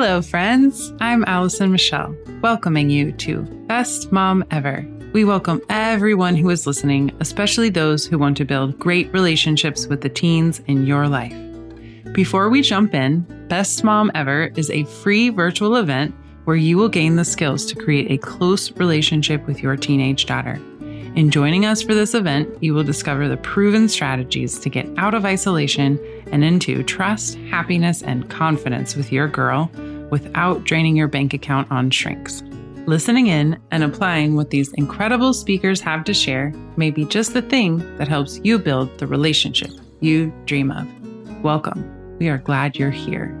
Hello, friends. I'm Allison Michelle, welcoming you to Best Mom Ever. We welcome everyone who is listening, especially those who want to build great relationships with the teens in your life. Before we jump in, Best Mom Ever is a free virtual event where you will gain the skills to create a close relationship with your teenage daughter. In joining us for this event, you will discover the proven strategies to get out of isolation and into trust, happiness, and confidence with your girl without draining your bank account on shrinks. Listening in and applying what these incredible speakers have to share may be just the thing that helps you build the relationship you dream of. Welcome. We are glad you're here.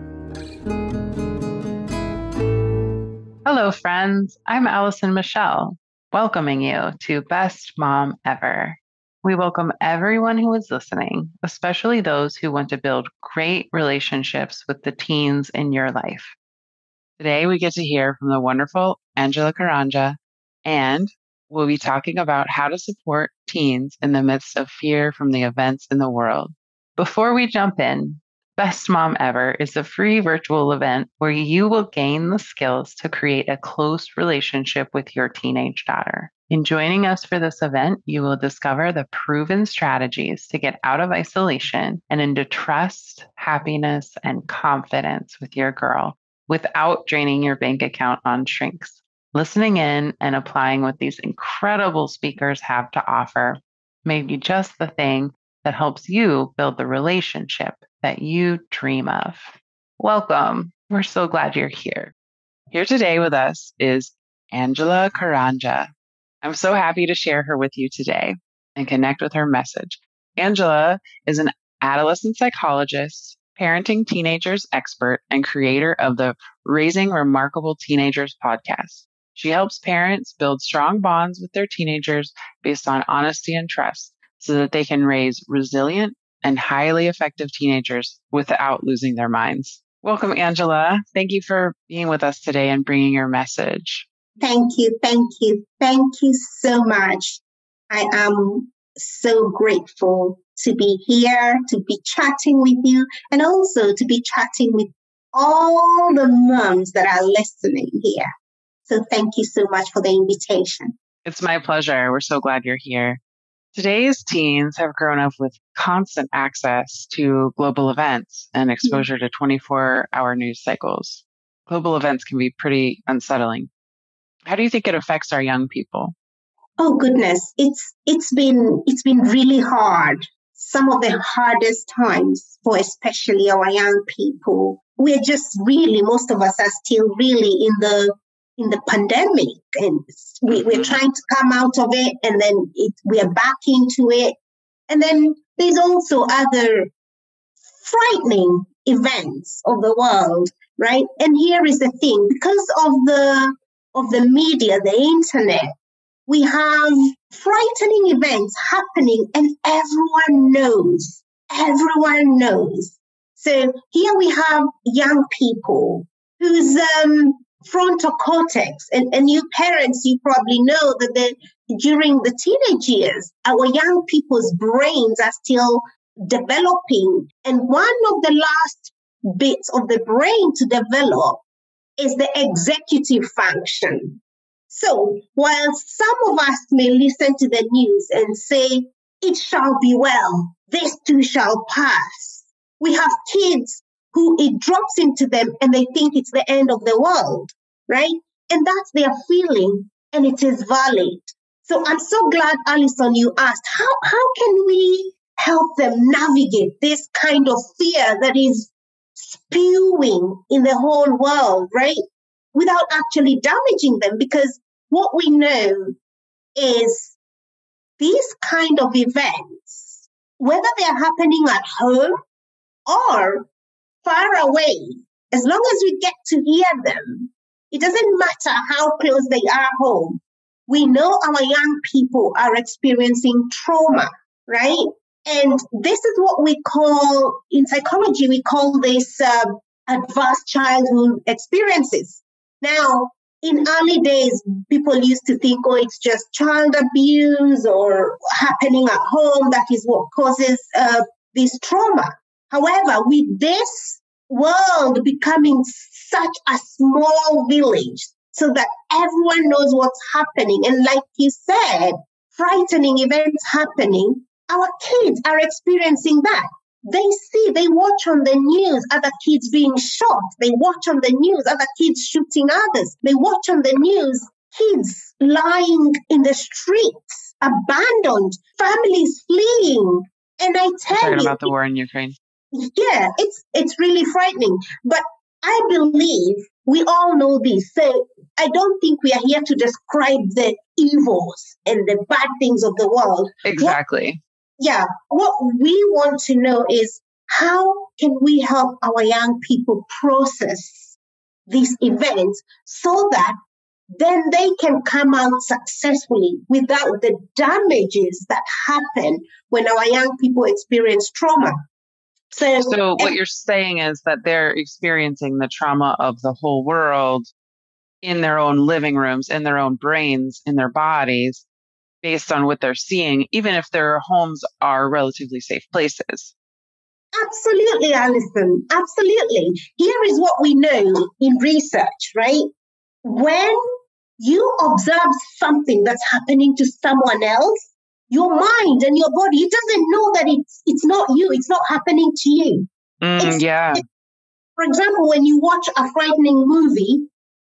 Hello, friends. I'm Allison Michelle welcoming you to Best Mom Ever. We welcome everyone who is listening, especially those who want to build great relationships with the teens in your life. Today, we get to hear from the wonderful Angela Karanja, and we'll be talking about how to support teens in the midst of fear from the events in the world. Before we jump in, Best Mom Ever is a free virtual event where you will gain the skills to create a close relationship with your teenage daughter. In joining us for this event, you will discover the proven strategies to get out of isolation and into trust, happiness, and confidence with your girl without draining your bank account on shrinks. Listening in and applying what these incredible speakers have to offer may be just the thing that helps you build the relationship that you dream of. Welcome. We're so glad you're here. Here today with us is Angela Karanja. I'm so happy to share her with you today and connect with her message. Angela is an adolescent psychologist, parenting teenagers expert, and creator of the Raising Remarkable Teenagers podcast. She helps parents build strong bonds with their teenagers based on honesty and trust so that they can raise resilient, and highly effective teenagers without losing their minds. Welcome, Angela. Thank you for being with us today and bringing your message. Thank you. Thank you. Thank you so much. I am so grateful to be here, to be chatting with you, and also to be chatting with all the moms that are listening here. So thank you so much for the invitation. It's my pleasure. We're so glad you're here. Today's teens have grown up with constant access to global events and mm-hmm. exposure to 24 hour news cycles. Global events can be pretty unsettling. How do you think it affects our young people? Oh goodness, it's it's been it's been really hard. Some of the hardest times for especially our young people. We're just really most of us are still really in the in the pandemic and we, we're mm-hmm. trying to come out of it and then it, we are back into it. And then there's also other frightening events of the world, right? And here is the thing, because of the of the media, the internet, we have frightening events happening and everyone knows. Everyone knows. So here we have young people whose um, frontal cortex. And, and you parents, you probably know that during the teenage years, our young people's brains are still developing. And one of the last bits of the brain to develop is the executive function. So while some of us may listen to the news and say, it shall be well, this too shall pass. We have kids who it drops into them and they think it's the end of the world, right? And that's their feeling and it is valid. So I'm so glad, Alison, you asked, how, how can we help them navigate this kind of fear that is spewing in the whole world, right? Without actually damaging them because what we know is these kind of events, whether they're happening at home or far away, as long as we get to hear them, it doesn't matter how close they are home. We know our young people are experiencing trauma, right? And this is what we call, in psychology, we call this uh, adverse childhood experiences. Now, in early days, people used to think, oh, it's just child abuse or happening at home. That is what causes uh, this trauma. However, with this world becoming such a small village so that everyone knows what's happening. And like you said, frightening events happening, our kids are experiencing that. They see, they watch on the news other kids being shot. They watch on the news other kids shooting others. They watch on the news kids lying in the streets, abandoned, families fleeing. And I tell talking you, about the war in Ukraine. Yeah, it's it's really frightening. But I believe we all know this. So I don't think we are here to describe the evils and the bad things of the world. Exactly. Yeah. What we want to know is how can we help our young people process these events so that then they can come out successfully without the damages that happen when our young people experience trauma. So, so what you're saying is that they're experiencing the trauma of the whole world in their own living rooms, in their own brains, in their bodies, based on what they're seeing, even if their homes are relatively safe places. Absolutely, Alison. Absolutely. Here is what we know in research, right? When you observe something that's happening to someone else, your mind and your body, it doesn't know that it's it's not you, it's not happening to you. Mm, yeah. for example, when you watch a frightening movie,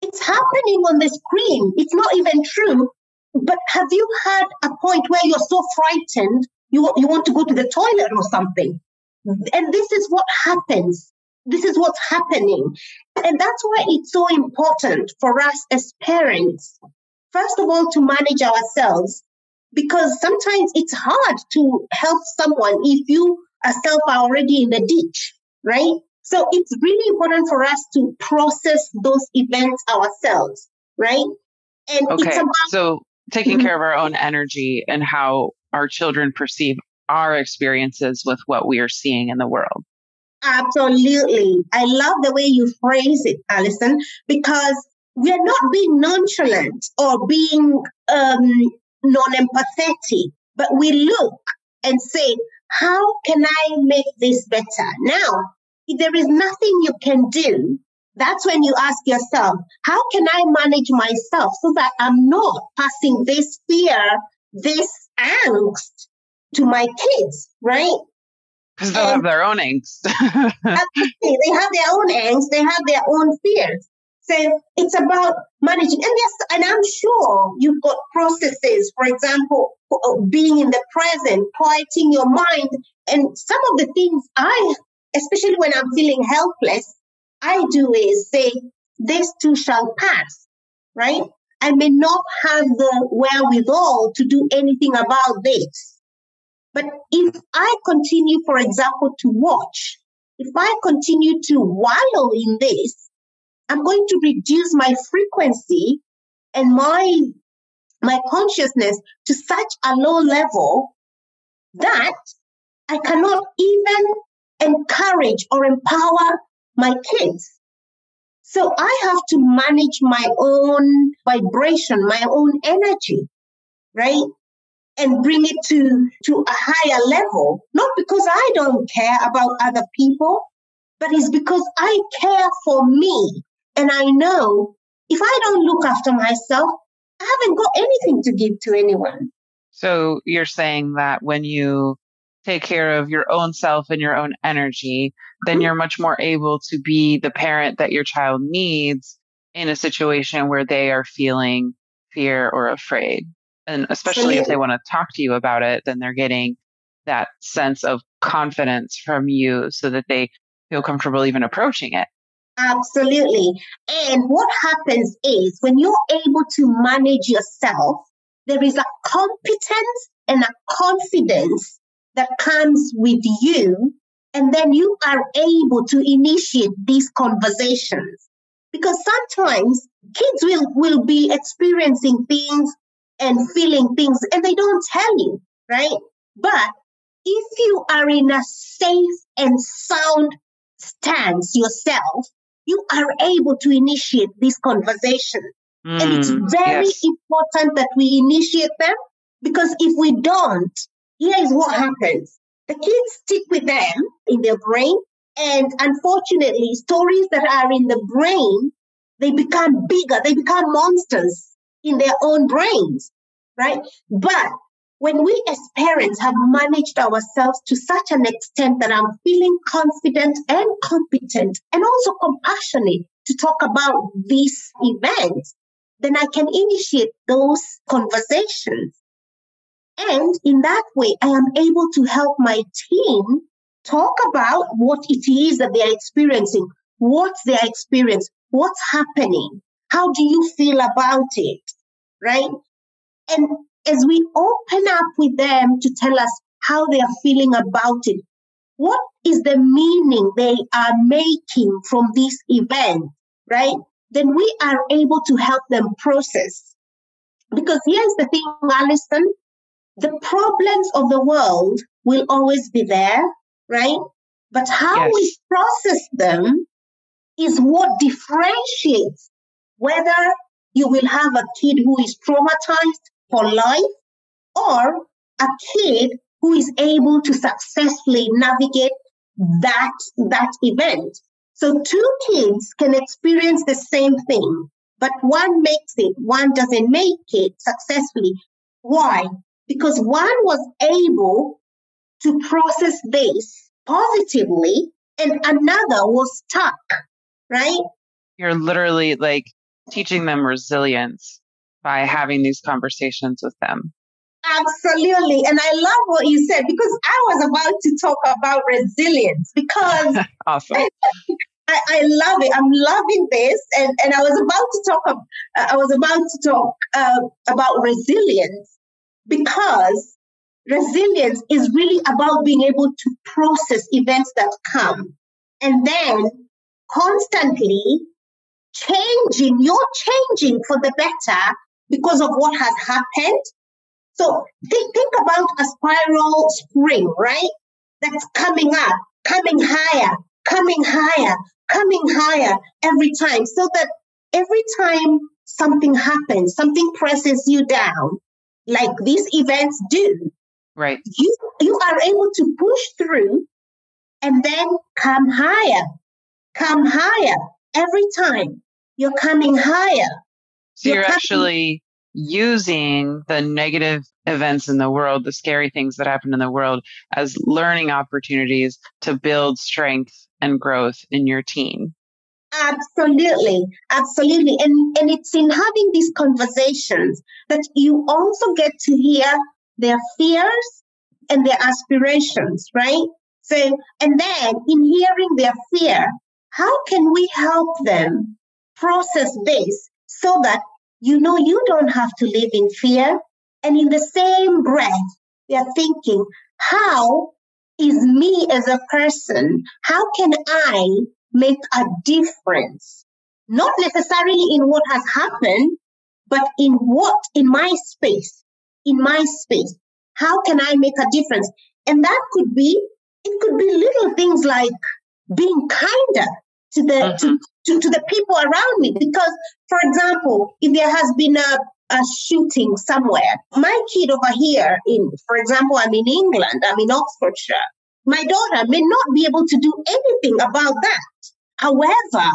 it's happening on the screen. It's not even true. But have you had a point where you're so frightened you you want to go to the toilet or something? And this is what happens. This is what's happening. And that's why it's so important for us as parents, first of all, to manage ourselves because sometimes it's hard to help someone if you yourself are already in the ditch, right? So it's really important for us to process those events ourselves, right? And okay. About- so taking mm-hmm. care of our own energy and how our children perceive our experiences with what we are seeing in the world. Absolutely. I love the way you phrase it, Allison, because we are not being nonchalant or being um, non empathetic, but we look and say, how can I make this better? Now, if there is nothing you can do, that's when you ask yourself, how can I manage myself so that I'm not passing this fear, this angst to my kids, right? Because they'll have their own angst. they have their own angst, they have their own fears. So it's about managing. And yes, and I'm sure you've got processes, for example, being in the present, quieting your mind. And some of the things I, especially when I'm feeling helpless, I do is say, this too shall pass, right? I may not have the wherewithal to do anything about this. But if I continue, for example, to watch, if I continue to wallow in this, I'm going to reduce my frequency and my my consciousness to such a low level that I cannot even encourage or empower my kids. So I have to manage my own vibration, my own energy, right? And bring it to, to a higher level, not because I don't care about other people, but it's because I care for me. And I know if I don't look after myself, I haven't got anything to give to anyone. So you're saying that when you take care of your own self and your own energy, then mm-hmm. you're much more able to be the parent that your child needs in a situation where they are feeling fear or afraid. And especially if they want to talk to you about it, then they're getting that sense of confidence from you so that they feel comfortable even approaching it. Absolutely. And what happens is when you're able to manage yourself, there is a competence and a confidence that comes with you. And then you are able to initiate these conversations. Because sometimes kids will, will be experiencing things and feeling things and they don't tell you, right? But if you are in a safe and sound stance yourself, you are able to initiate this conversation. Mm, and it's mm, very yes. important that we initiate them because if we don't, here is what happens. The kids stick with them in their brain And unfortunately, stories that are in the brain, they become bigger, they become monsters in their own brains, right? But when we as parents have managed ourselves to such an extent that I'm feeling confident and competent and also compassionate to talk about these events, then I can initiate those conversations. And in that way, I am able to help my team talk about what it is that they are experiencing, what's their experience, what's happening, how do you feel about it, right? And as we open up with them to tell us how they are feeling about it, what is the meaning they are making from this event, right? Then we are able to help them process. Because here's the thing, Alison, the problems of the world will always be there, right? But how yes. we process them is what differentiates whether you will have a kid who is traumatized for life or a kid who is able to successfully navigate that that event so two kids can experience the same thing but one makes it one doesn't make it successfully why because one was able to process this positively and another was stuck right you're literally like teaching them resilience by having these conversations with them. Absolutely. And I love what you said because I was about to talk about resilience because awesome. I, I, love it. I'm loving this. And, and I was about to talk, uh, I was about to talk uh, about resilience because resilience is really about being able to process events that come and then constantly changing, you're changing for the better because of what has happened. So think, think about a spiral spring, right? That's coming up, coming higher, coming higher, coming higher every time so that every time something happens, something presses you down, like these events do. Right. You, you are able to push through and then come higher, come higher every time. You're coming higher. So you're, you're actually using the negative events in the world, the scary things that happen in the world, as learning opportunities to build strength and growth in your team. Absolutely, absolutely. And and it's in having these conversations that you also get to hear their fears and their aspirations, right? So and then in hearing their fear, how can we help them process this so that you know you don't have to live in fear. And in the same breath, they're thinking, how is me as a person, how can I make a difference? Not necessarily in what has happened, but in what, in my space, in my space. How can I make a difference? And that could be, it could be little things like being kinder to the mm-hmm. to, to, to the people around me. Because, for example, if there has been a a shooting somewhere. My kid over here in, for example, I'm in England, I'm in Oxfordshire. My daughter may not be able to do anything about that. However,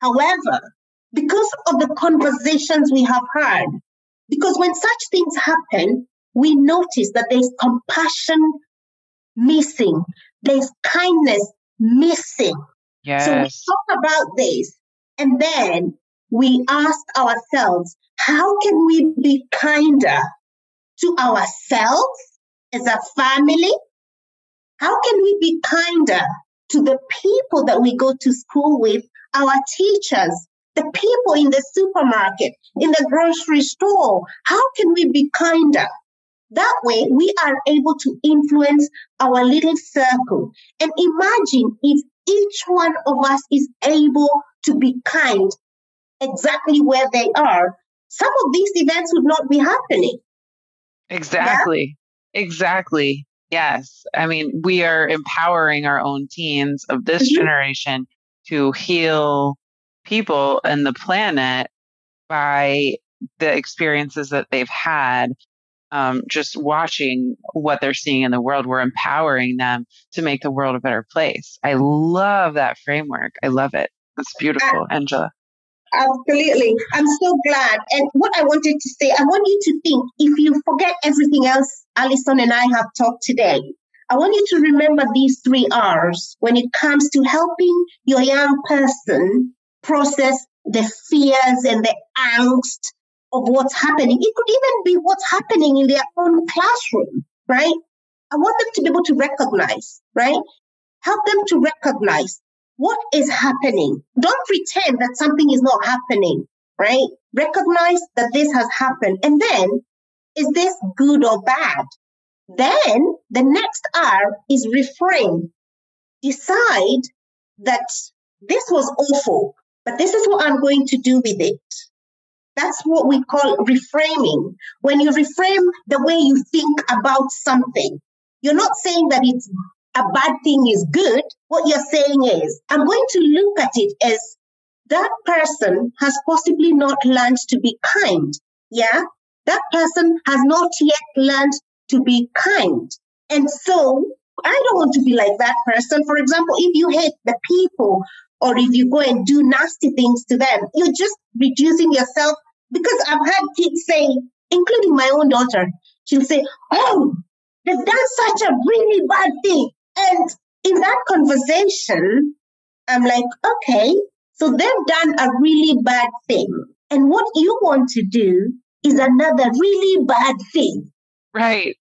however, because of the conversations we have had, because when such things happen, we notice that there's compassion missing, there's kindness missing. Yes. So we talk about this and then we ask ourselves, how can we be kinder to ourselves as a family? How can we be kinder to the people that we go to school with, our teachers, the people in the supermarket, in the grocery store? How can we be kinder? That way, we are able to influence our little circle. And imagine if each one of us is able to be kind exactly where they are, some of these events would not be happening. Exactly. Yeah? Exactly. Yes. I mean, we are empowering our own teens of this mm-hmm. generation to heal people and the planet by the experiences that they've had um, just watching what they're seeing in the world. We're empowering them to make the world a better place. I love that framework. I love it. That's beautiful, Angela. Absolutely. I'm so glad. And what I wanted to say, I want you to think if you forget everything else Alison and I have talked today, I want you to remember these three R's when it comes to helping your young person process the fears and the angst of what's happening. It could even be what's happening in their own classroom, right? I want them to be able to recognize, right? Help them to recognize what is happening. Don't pretend that something is not happening, right? Recognize that this has happened. And then, is this good or bad? Then the next R is reframe. Decide that this was awful, but this is what I'm going to do with it. That's what we call reframing. When you reframe the way you think about something, you're not saying that it's a bad thing is good. What you're saying is, I'm going to look at it as that person has possibly not learned to be kind. Yeah. That person has not yet learned to be kind. And so I don't want to be like that person. For example, if you hate the people or if you go and do nasty things to them, you're just reducing yourself. Because I've had kids say, including my own daughter, she'll say, Oh, they've done such a really bad thing. And in that conversation, I'm like, okay, so they've done a really bad thing. And what you want to do is another really bad thing. Right.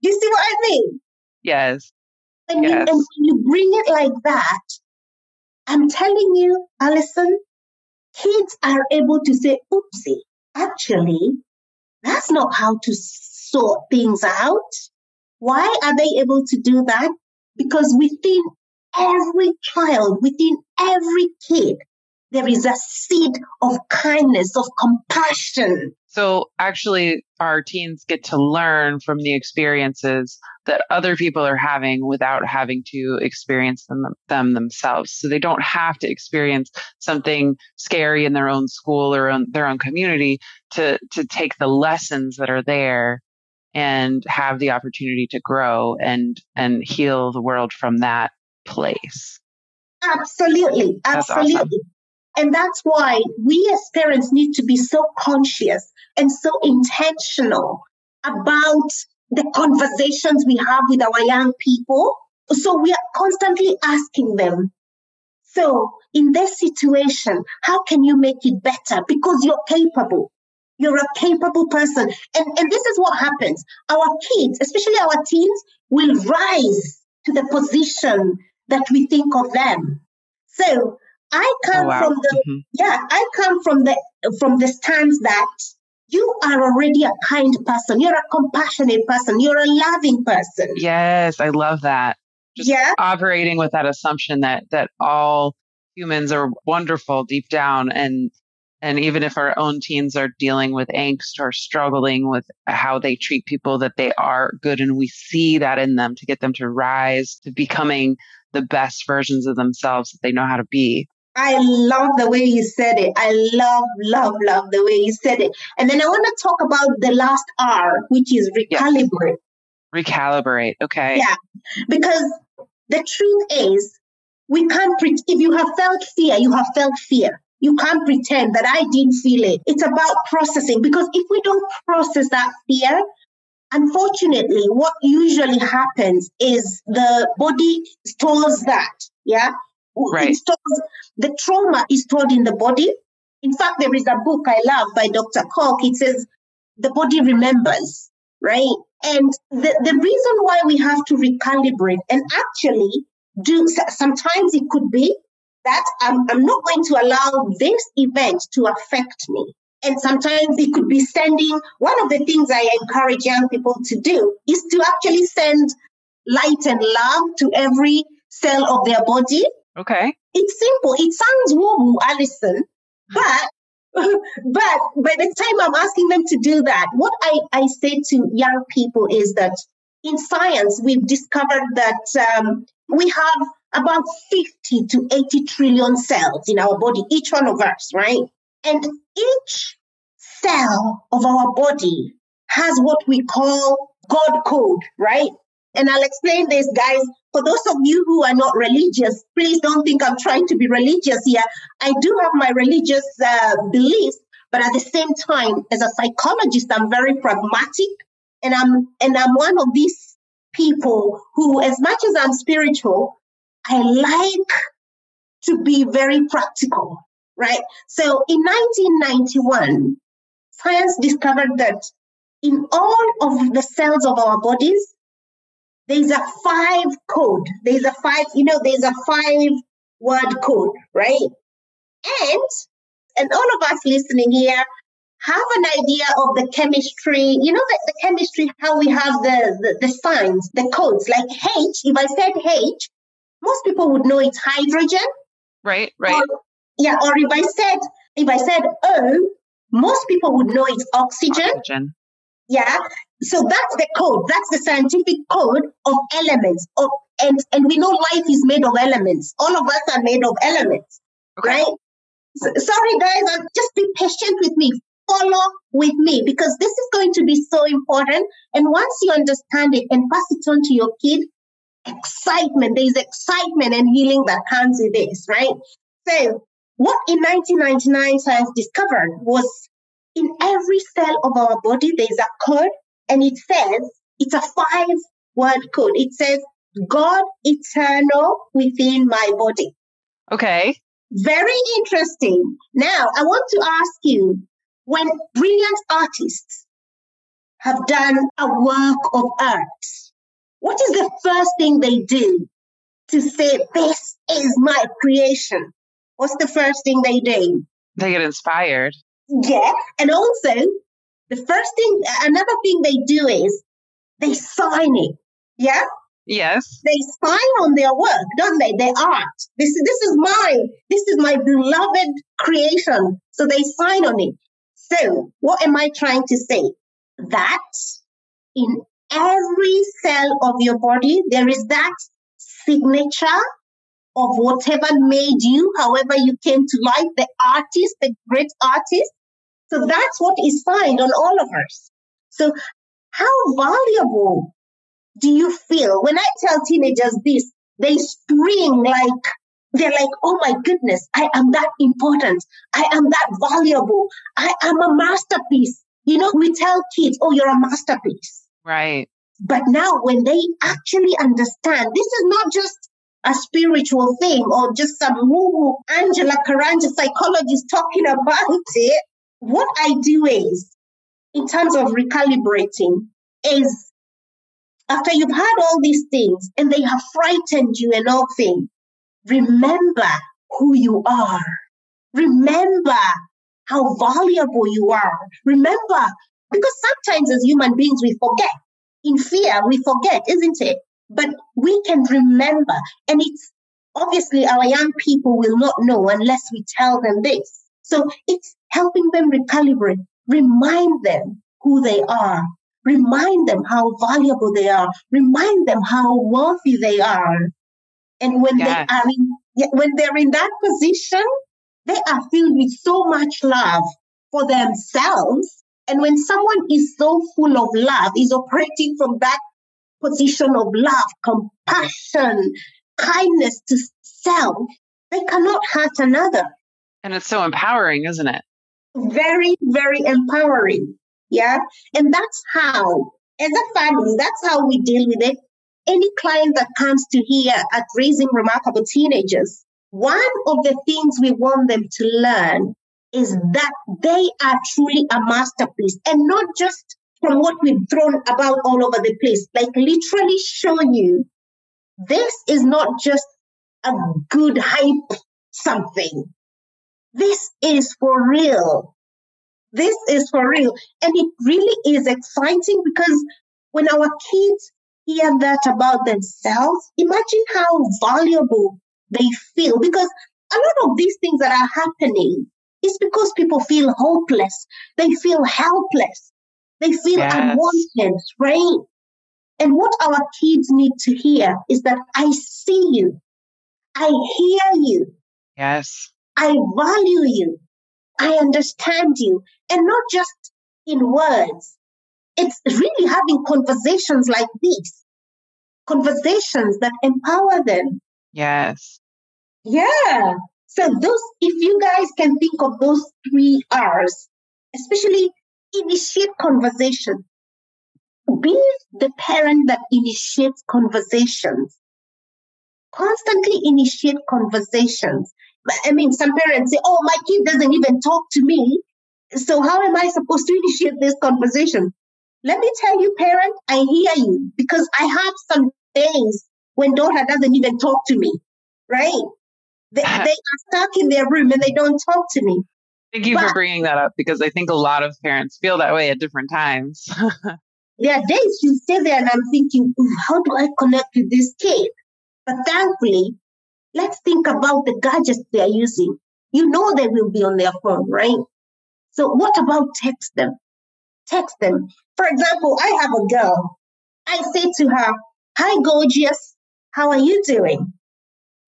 you see what I mean? Yes. And, yes. You, and when you bring it like that, I'm telling you, Alison, kids are able to say, oopsie, actually, that's not how to sort things out. Why are they able to do that? Because within every child, within every kid, there is a seed of kindness, of compassion. So, actually, our teens get to learn from the experiences that other people are having without having to experience them, them themselves. So, they don't have to experience something scary in their own school or own, their own community to, to take the lessons that are there and have the opportunity to grow and and heal the world from that place. Absolutely, absolutely. Awesome. And that's why we as parents need to be so conscious and so intentional about the conversations we have with our young people. So we are constantly asking them, so in this situation, how can you make it better? Because you're capable. You're a capable person. And, and this is what happens. Our kids, especially our teens, will rise to the position that we think of them. So I come oh, wow. from the mm-hmm. yeah, I come from the from the stance that you are already a kind person. You're a compassionate person. You're a loving person. Yes, I love that. Just yeah. operating with that assumption that that all humans are wonderful deep down and and even if our own teens are dealing with angst or struggling with how they treat people, that they are good. And we see that in them to get them to rise to becoming the best versions of themselves that they know how to be. I love the way you said it. I love, love, love the way you said it. And then I want to talk about the last R, which is recalibrate. Recalibrate. Okay. Yeah. Because the truth is, we can't, pre- if you have felt fear, you have felt fear. You can't pretend that I didn't feel it. It's about processing because if we don't process that fear, unfortunately, what usually happens is the body stores that. Yeah. Right. Stores, the trauma is stored in the body. In fact, there is a book I love by Dr. Koch. It says the body remembers, right? And the, the reason why we have to recalibrate and actually do sometimes it could be that I'm, I'm not going to allow this event to affect me. And sometimes it could be sending, one of the things I encourage young people to do is to actually send light and love to every cell of their body. Okay. It's simple. It sounds woo woo, Alison, but but by the time I'm asking them to do that, what I, I say to young people is that in science, we've discovered that um, we have about 50 to 80 trillion cells in our body, each one of us, right? And each cell of our body has what we call God code, right? And I'll explain this, guys. For those of you who are not religious, please don't think I'm trying to be religious here. I do have my religious uh, beliefs, but at the same time, as a psychologist, I'm very pragmatic, and I'm and I'm one of these people who, as much as I'm spiritual, I like to be very practical, right? So in 1991, science discovered that in all of the cells of our bodies, there's a five code. There's a five, you know, there's a five word code, right? And and all of us listening here have an idea of the chemistry, you know, the, the chemistry, how we have the, the, the signs, the codes, like H. If I said H, most people would know it's hydrogen. Right, right. Or, yeah, or if I said if I said O, most people would know it's oxygen. Oxygen. Yeah. So that's the code. That's the scientific code of elements. Of and and we know life is made of elements. All of us are made of elements, Okay. right? S- sorry, guys. uh, Just be patient with me. Follow with me because this is going to be so important. And once you understand it and pass it on to your kid, excitement. There is excitement and healing that comes with this, right? So, what in 1999 science discovered was in every cell of our body, there's a code, and it says it's a five word code. It says, God eternal within my body. Okay. Very interesting. Now, I want to ask you when brilliant artists have done a work of art, what is the first thing they do to say, This is my creation? What's the first thing they do? They get inspired. Yeah. And also, the first thing, another thing they do is they sign it. Yeah. Yes. They sign on their work, don't they? Their art. This is this is mine. This is my beloved creation. So they sign on it. So what am I trying to say? That in every cell of your body, there is that signature of whatever made you, however you came to life, the artist, the great artist. So that's what is signed on all of us. So how valuable do you feel when I tell teenagers this? They spring like they're like, oh my goodness, I am that important. I am that valuable. I am a masterpiece. You know, we tell kids, oh, you're a masterpiece. Right. But now, when they actually understand, this is not just a spiritual thing or just some woo Angela Karanja psychologist talking about it. What I do is, in terms of recalibrating, is after you've had all these things and they have frightened you and all things, remember who you are. Remember how valuable you are. Remember, because sometimes as human beings we forget. In fear, we forget, isn't it? But we can remember. And it's obviously our young people will not know unless we tell them this. So it's helping them recalibrate, remind them who they are, remind them how valuable they are, remind them how worthy they are. And when Yes. they are in, when they're in that position, they are filled with so much love for themselves. And when someone is so full of love, is operating from that position of love, compassion, kindness to self, they cannot hurt another. And it's so empowering, isn't it? Very, very empowering. Yeah. And that's how, as a family, that's how we deal with it. Any client that comes to here at Raising Remarkable Teenagers, one of the things we want them to learn is that they are truly a masterpiece and not just from what we've thrown about all over the place, like literally show you this is not just a good hype something. This is for real. This is for real. And it really is exciting because when our kids hear that about themselves, imagine how valuable they feel. Because a lot of these things that are happening is because people feel hopeless. They feel helpless. They feel Yes. unwanted, right? And what our kids need to hear is that I see you. I hear you. Yes. I value you. I understand you. And not just in words, it's really having conversations like these, conversations that empower them. Yes. Yeah. So those, if you guys can think of those three R's, especially initiate conversation. Be the parent that initiates conversations. Constantly initiate conversations. I mean, some parents say, oh, my kid doesn't even talk to me. So how am I supposed to initiate this conversation? Let me tell you, parent, I hear you because I have some days when daughter doesn't even talk to me, right? They, they are stuck in their room and they don't talk to me. Thank you but, for bringing that up because I think a lot of parents feel that way at different times. there are days you stay there and I'm thinking, how do I connect with this kid? But thankfully, let's think about the gadgets they're using. You know they will be on their phone, right? So what about text them? Text them. For example, I have a girl. I say to her, Hi, gorgeous. How are you doing?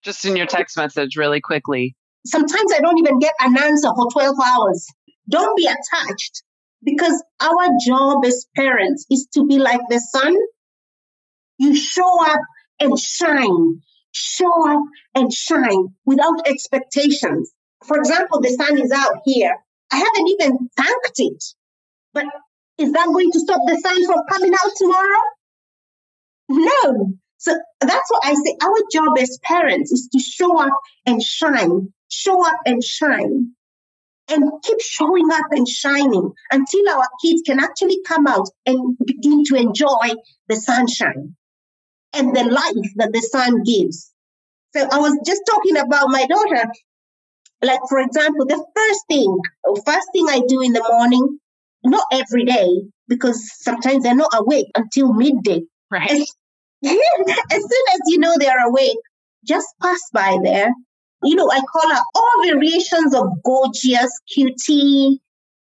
Just in your text message, really quickly. Sometimes I don't even get an answer for 12 hours. Don't be attached because our job as parents is to be like the sun. You show up and shine, show up and shine without expectations. For example, the sun is out here. I haven't even thanked it. But is that going to stop the sun from coming out tomorrow? No. So that's what I say. Our job as parents is to show up and shine, show up and shine, and keep showing up and shining until our kids can actually come out and begin to enjoy the sunshine and the life that the sun gives. So I was just talking about my daughter. Like, for example, the first thing, first thing I do in the morning, not every day, because sometimes they're not awake until midday. Right. As, as soon as you know they're awake, just pass by there. You know, I call her all variations of gorgeous, cutie,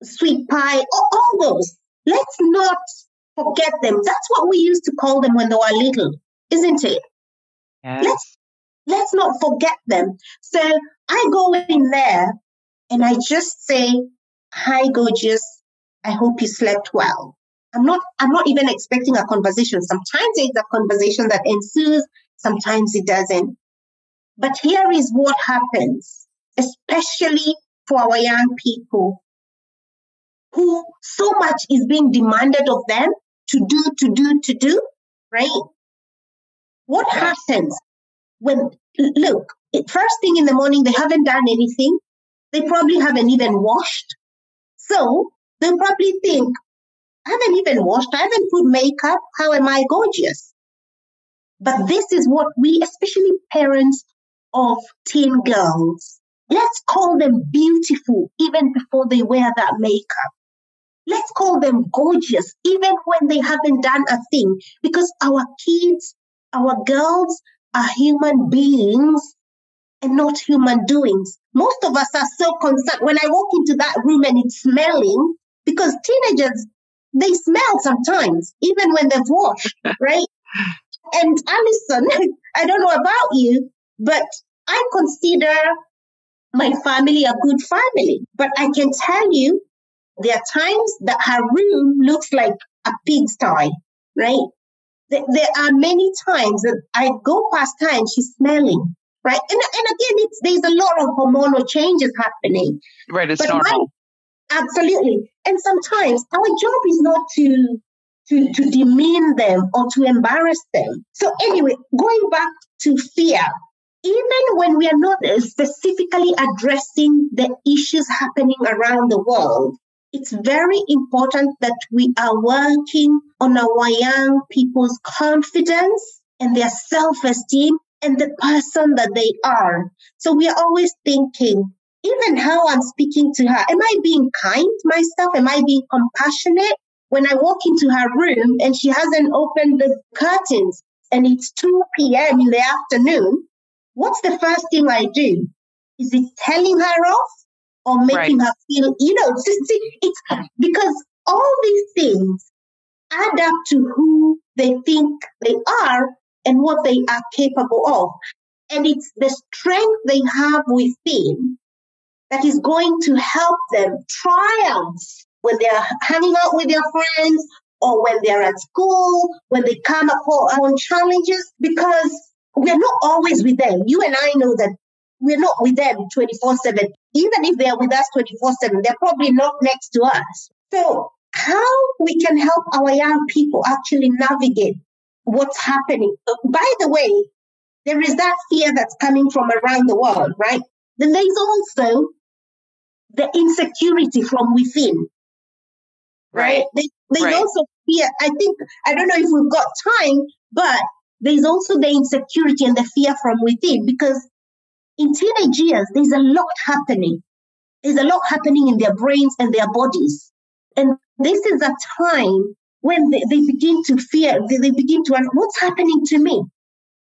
sweet pie, all, those. Let's not forget them. That's what we used to call them when they were little, isn't it? Let's let's not forget them. So I go in there and I just say, Hi, gorgeous. I hope you slept well. I'm not, I'm not even expecting a conversation. Sometimes it's a conversation that ensues, sometimes it doesn't. But here is what happens, especially for our young people who so much is being demanded of them to do, to do, to do, right? What happens when, look, first thing in the morning, they haven't done anything. They probably haven't even washed. So they'll probably think, I haven't even washed, I haven't put makeup. How am I gorgeous? But this is what we, especially parents of teen girls, let's call them beautiful even before they wear that makeup. Let's call them gorgeous even when they haven't done a thing because our kids, our girls are human beings and not human doings. Most of us are so concerned. When I walk into that room and it's smelling, because teenagers, they smell sometimes, even when they've washed, right? And Alison, I don't know about you, but I consider my family a good family. But I can tell you, there are times that her room looks like a pigsty, right? There are many times that I go past her and she's smelling, right? And, and again, it's there's a lot of hormonal changes happening. Right, it's but normal. Absolutely. And sometimes our job is not to to, to demean them or to embarrass them. So anyway, going back to fear, even when we are not uh, specifically addressing the issues happening around the world, it's very important that we are working on our young people's confidence and their self esteem and the person that they are. So we are always thinking, even how I'm speaking to her, am I being kind myself? Am I being compassionate? When I walk into her room and she hasn't opened the curtains and it's 2 p.m. in the afternoon, what's the first thing I do? Is it telling her off or making right. her feel, you know, it's because all these things add up to who they think they are and what they are capable of. And it's the strength they have within that is going to help them triumph when they're hanging out with their friends or when they're at school, when they come upon challenges, because we're not always with them. You and I know that we're not with them 24 7. Even if they're with us 24 7, they're probably not next to us. So, how we can help our young people actually navigate what's happening? Uh, by the way, there is that fear that's coming from around the world, right? Then there's also the insecurity from within, right? right? there's right. also fear. I think, I don't know if we've got time, but there's also the insecurity and the fear from within because in teenage years, there's a lot happening. There's a lot happening in their brains and their bodies. And this is a time when they, they begin to fear, they, they begin to, what's happening to me?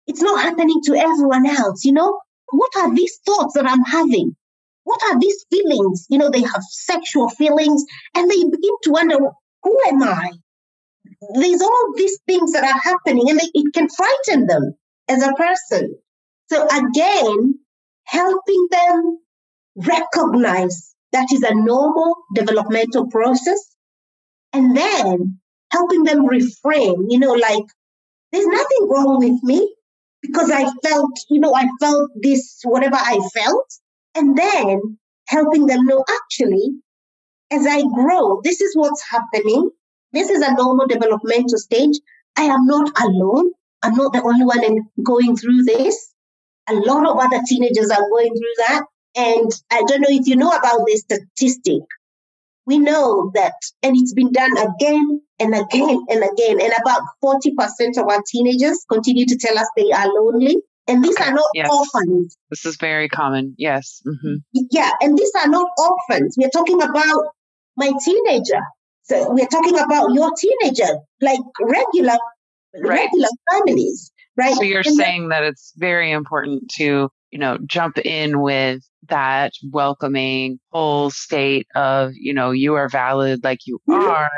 It's not happening to everyone else, you know? What are these thoughts that I'm having? What are these feelings? You know, they have sexual feelings and they begin to wonder, who am I? There's all these things that are happening and they, it can frighten them as a person. So again, helping them recognize that is a normal developmental process and then helping them reframe, you know, like there's nothing wrong with me because I felt, you know, I felt this, whatever I felt. And then helping them know actually, as I grow, this is what's happening. This is a normal developmental stage. I am not alone. I'm not the only one going through this. A lot of other teenagers are going through that. And I don't know if you know about this statistic. We know that, and it's been done again and again and again. And about 40% of our teenagers continue to tell us they are lonely. And these okay. are not yes. orphans. This is very common. Yes. Mm-hmm. Yeah. And these are not orphans. We're talking about my teenager. So we're talking about your teenager, like regular, right. regular families, right? So you're and saying that it's very important to, you know, jump in with that welcoming whole state of, you know, you are valid like you mm-hmm. are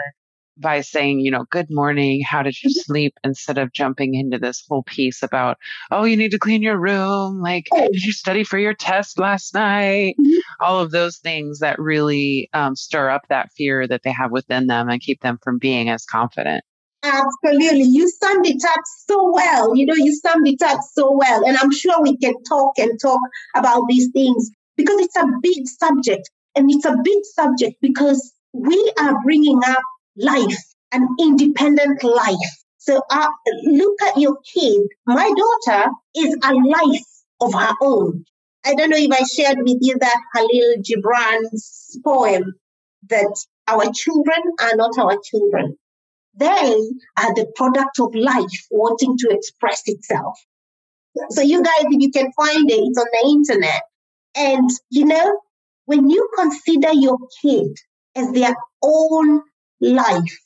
by saying, you know, good morning, how did you sleep? Instead of jumping into this whole piece about, oh, you need to clean your room. Like, did you study for your test last night? Mm-hmm. All of those things that really um, stir up that fear that they have within them and keep them from being as confident. Absolutely. You summed it up so well. You know, you summed it up so well. And I'm sure we can talk and talk about these things because it's a big subject. And it's a big subject because we are bringing up life, an independent life. So uh, look at your kid. My daughter is a life of her own. I don't know if I shared with you that Khalil Gibran's poem that our children are not our children. They are the product of life wanting to express itself. So you guys, if you can find it, it's on the internet. And you know, when you consider your kid as their own life.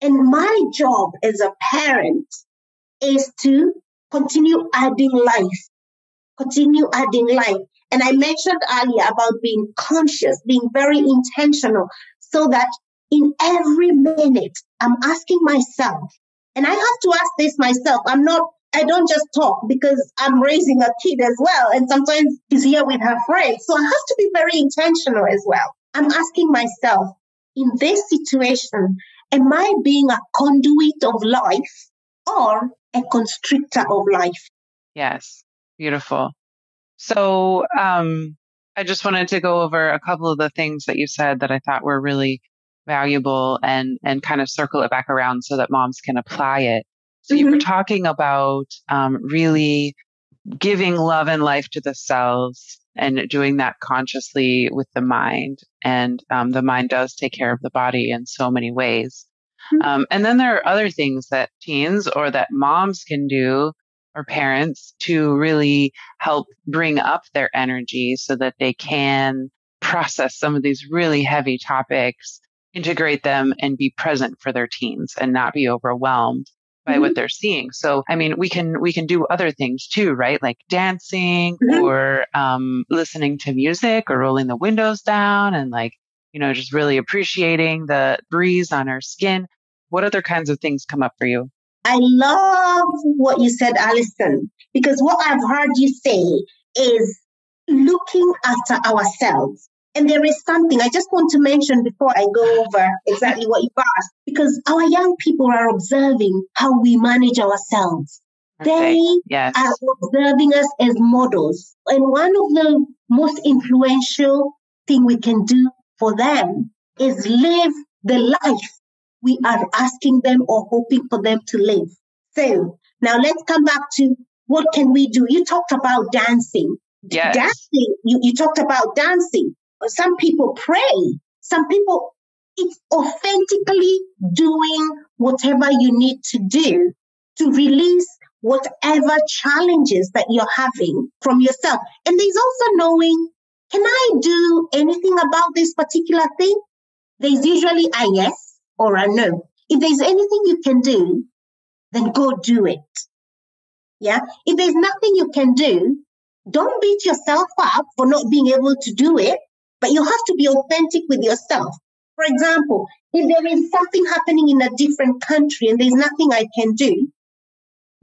And my job as a parent is to continue adding life, continue adding life. And I mentioned earlier about being conscious, being very intentional, so that in every minute I'm asking myself, and I have to ask this myself. I'm not, I don't just talk because I'm raising a kid as well. And sometimes she's here with her friends. So I have to be very intentional as well. I'm asking myself, in this situation, am I being a conduit of life or a constrictor of life? Yes, beautiful. So, um, I just wanted to go over a couple of the things that you said that I thought were really valuable and and kind of circle it back around so that moms can apply it. So mm-hmm. you were mm-hmm. talking about um, really giving love and life to the cells and doing that consciously with the mind. And um, the mind does take care of the body in so many ways. Mm-hmm. Um, and then there are other things that teens or that moms can do or parents to really help bring up their energy so that they can process some of these really heavy topics, integrate them, and be present for their teens and not be overwhelmed by mm-hmm. what they're seeing. So, I mean, we can we can do other things too, right? Like dancing mm-hmm. or um, listening to music or rolling the windows down and like you know just really appreciating the breeze on our skin. What other kinds of things come up for you? I love what you said, Allison, because what I've heard you say is looking after ourselves. And there is something I just want to mention before I go over exactly what you asked, because our young people are observing how we manage ourselves. Okay. They Yes. are observing us as models. And one of the most influential thing we can do for them is live the life we are asking them or hoping for them to live. So now let's come back to what can we do? You talked about dancing. Yes. Dancing, you, you talked about dancing. Some people pray. Some people, it's authentically doing whatever you need to do to release whatever challenges that you're having from yourself. And there's also knowing, can I do anything about this particular thing? There's usually a yes or a no. If there's anything you can do, then go do it. Yeah. If there's nothing you can do, don't beat yourself up for not being able to do it, but you have to be authentic with yourself. For example, if there is something happening in a different country and there's nothing I can do,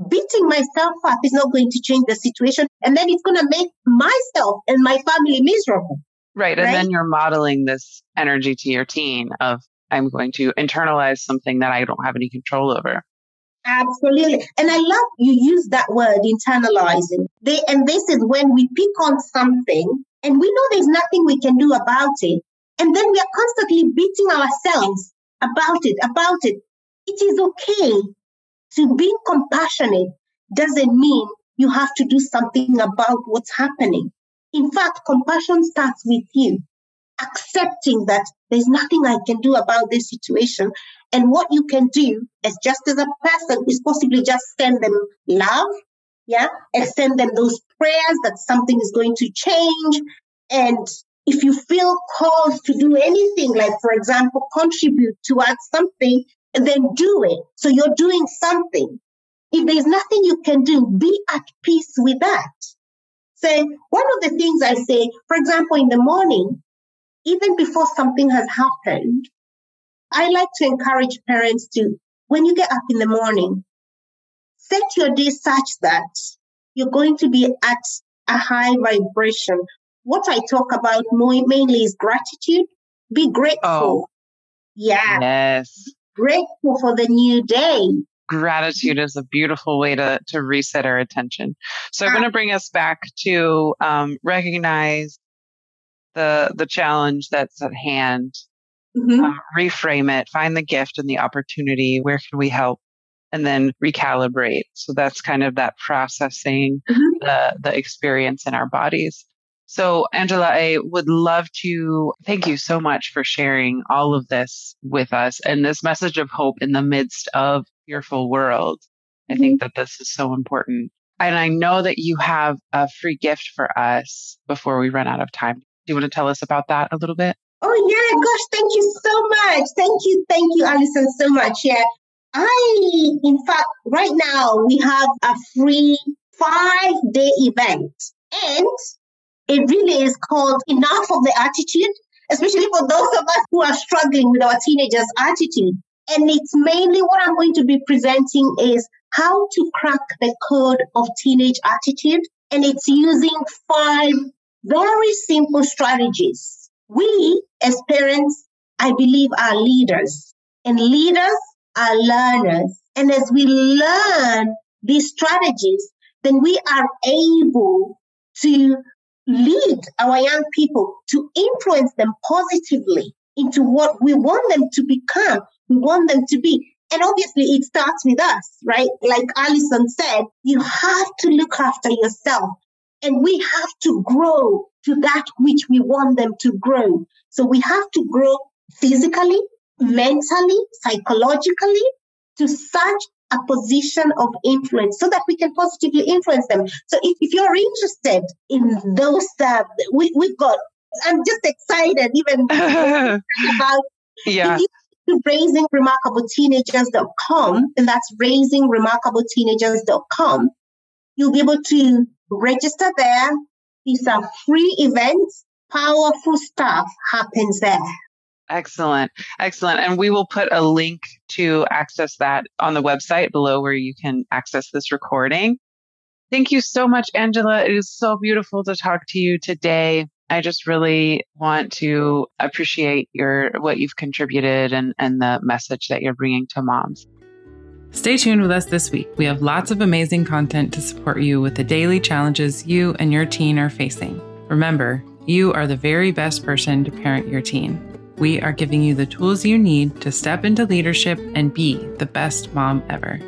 beating myself up is not going to change the situation. And then it's going to make myself and my family miserable. Right. And Right? then you're modeling this energy to your teen of, I'm going to internalize something that I don't have any control over. Absolutely. And I love you use that word internalizing. They and this is when we pick on something and we know there's nothing we can do about it. And then we are constantly beating ourselves about it, about it. It is okay to be compassionate doesn't mean you have to do something about what's happening. In fact, compassion starts with you accepting that there's nothing I can do about this situation. And what you can do as just as a person is possibly just send them love, yeah, and send them those prayers that something is going to change. And if you feel called to do anything, like for example, contribute towards something, then do it. So you're doing something. If there's nothing you can do, be at peace with that. So one of the things I say, for example, in the morning, even before something has happened, I like to encourage parents to, when you get up in the morning, set your day such that you're going to be at a high vibration. What I talk about mainly is gratitude. Be grateful. Oh. Yeah, Yes. grateful for the new day. Gratitude is a beautiful way to, to reset our attention. So I'm going to bring us back to um, recognize the the challenge that's at hand Mhm. um, reframe it, find the gift and the opportunity. Where can we help? And then recalibrate. So that's kind of that processing Mhm. the the experience in our bodies. So Angela, I would love to thank you so much for sharing all of this with us and this message of hope in the midst of fearful world. I think that this is so important. And I know that you have a free gift for us before we run out of time. Do you want to tell us about that a little bit? Oh yeah, gosh, thank you so much. Thank you, thank you, Alison, so much. Yeah. I in fact right now we have a free five day event. And it really is called Enough of the Attitude, especially for those of us who are struggling with our teenagers' attitude. And it's mainly what I'm going to be presenting is how to crack the code of teenage attitude. And it's using five very simple strategies. We as parents, I believe are leaders and leaders are learners. And as we learn these strategies, then we are able to lead our young people to influence them positively into what we want them to become, we want them to be. And obviously, it starts with us, right? Like Alison said, you have to look after yourself and we have to grow to that which we want them to grow. So we have to grow physically, mentally, psychologically to such a position of influence so that we can positively influence them. So if, if you're interested in those, uh, we, we've got, I'm just excited even about yeah. go to raisingremarkableteenagers.com, and that's raisingremarkableteenagers.com, you'll be able to register there. These are free events. Powerful stuff happens there. Excellent. Excellent. And we will put a link to access that on the website below where you can access this recording. Thank you so much, Angela. It is so beautiful to talk to you today. I just really want to appreciate your what you've contributed and, and the message that you're bringing to moms. Stay tuned with us this week. We have lots of amazing content to support you with the daily challenges you and your teen are facing. Remember, you are the very best person to parent your teen. We are giving you the tools you need to step into leadership and be the best mom ever.